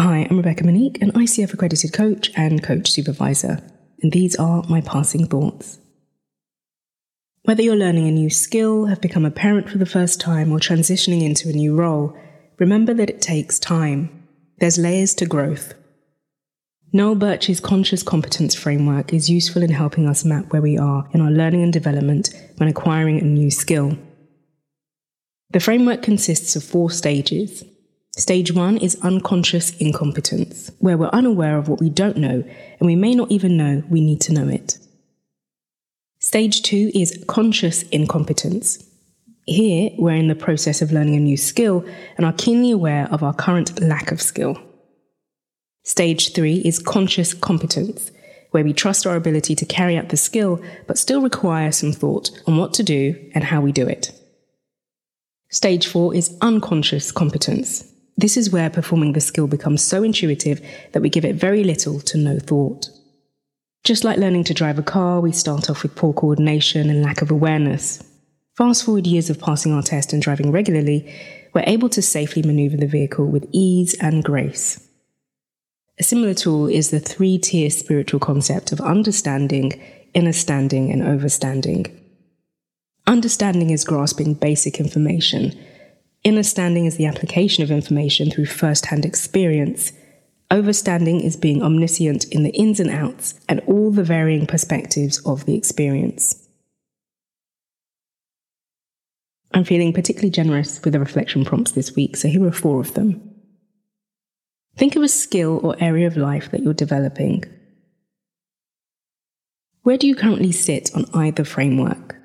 Hi, I'm Rebecca Monique, an ICF accredited coach and coach supervisor, and these are my passing thoughts. Whether you're learning a new skill, have become a parent for the first time, or transitioning into a new role, remember that it takes time. There's layers to growth. Noel Burch's conscious competence framework is useful in helping us map where we are in our learning and development when acquiring a new skill. The framework consists of four stages Stage one is unconscious incompetence, where we're unaware of what we don't know and we may not even know we need to know it. Stage two is conscious incompetence. Here, we're in the process of learning a new skill and are keenly aware of our current lack of skill. Stage three is conscious competence, where we trust our ability to carry out the skill but still require some thought on what to do and how we do it. Stage four is unconscious competence, this is where performing the skill becomes so intuitive that we give it very little to no thought. Just like learning to drive a car, we start off with poor coordination and lack of awareness. Fast forward years of passing our test and driving regularly, we're able to safely maneuver the vehicle with ease and grace. A similar tool is the three tier spiritual concept of understanding, innerstanding, and overstanding. Understanding is grasping basic information Innerstanding is the application of information through first hand experience. Overstanding is being omniscient in the ins and outs and all the varying perspectives of the experience. I'm feeling particularly generous with the reflection prompts this week, so here are four of them. Think of a skill or area of life that you're developing. Where do you currently sit on either framework?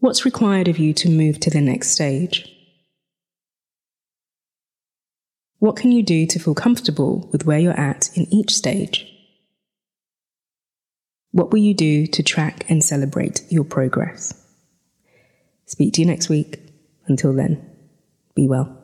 What's required of you to move to the next stage? What can you do to feel comfortable with where you're at in each stage? What will you do to track and celebrate your progress? Speak to you next week. Until then, be well.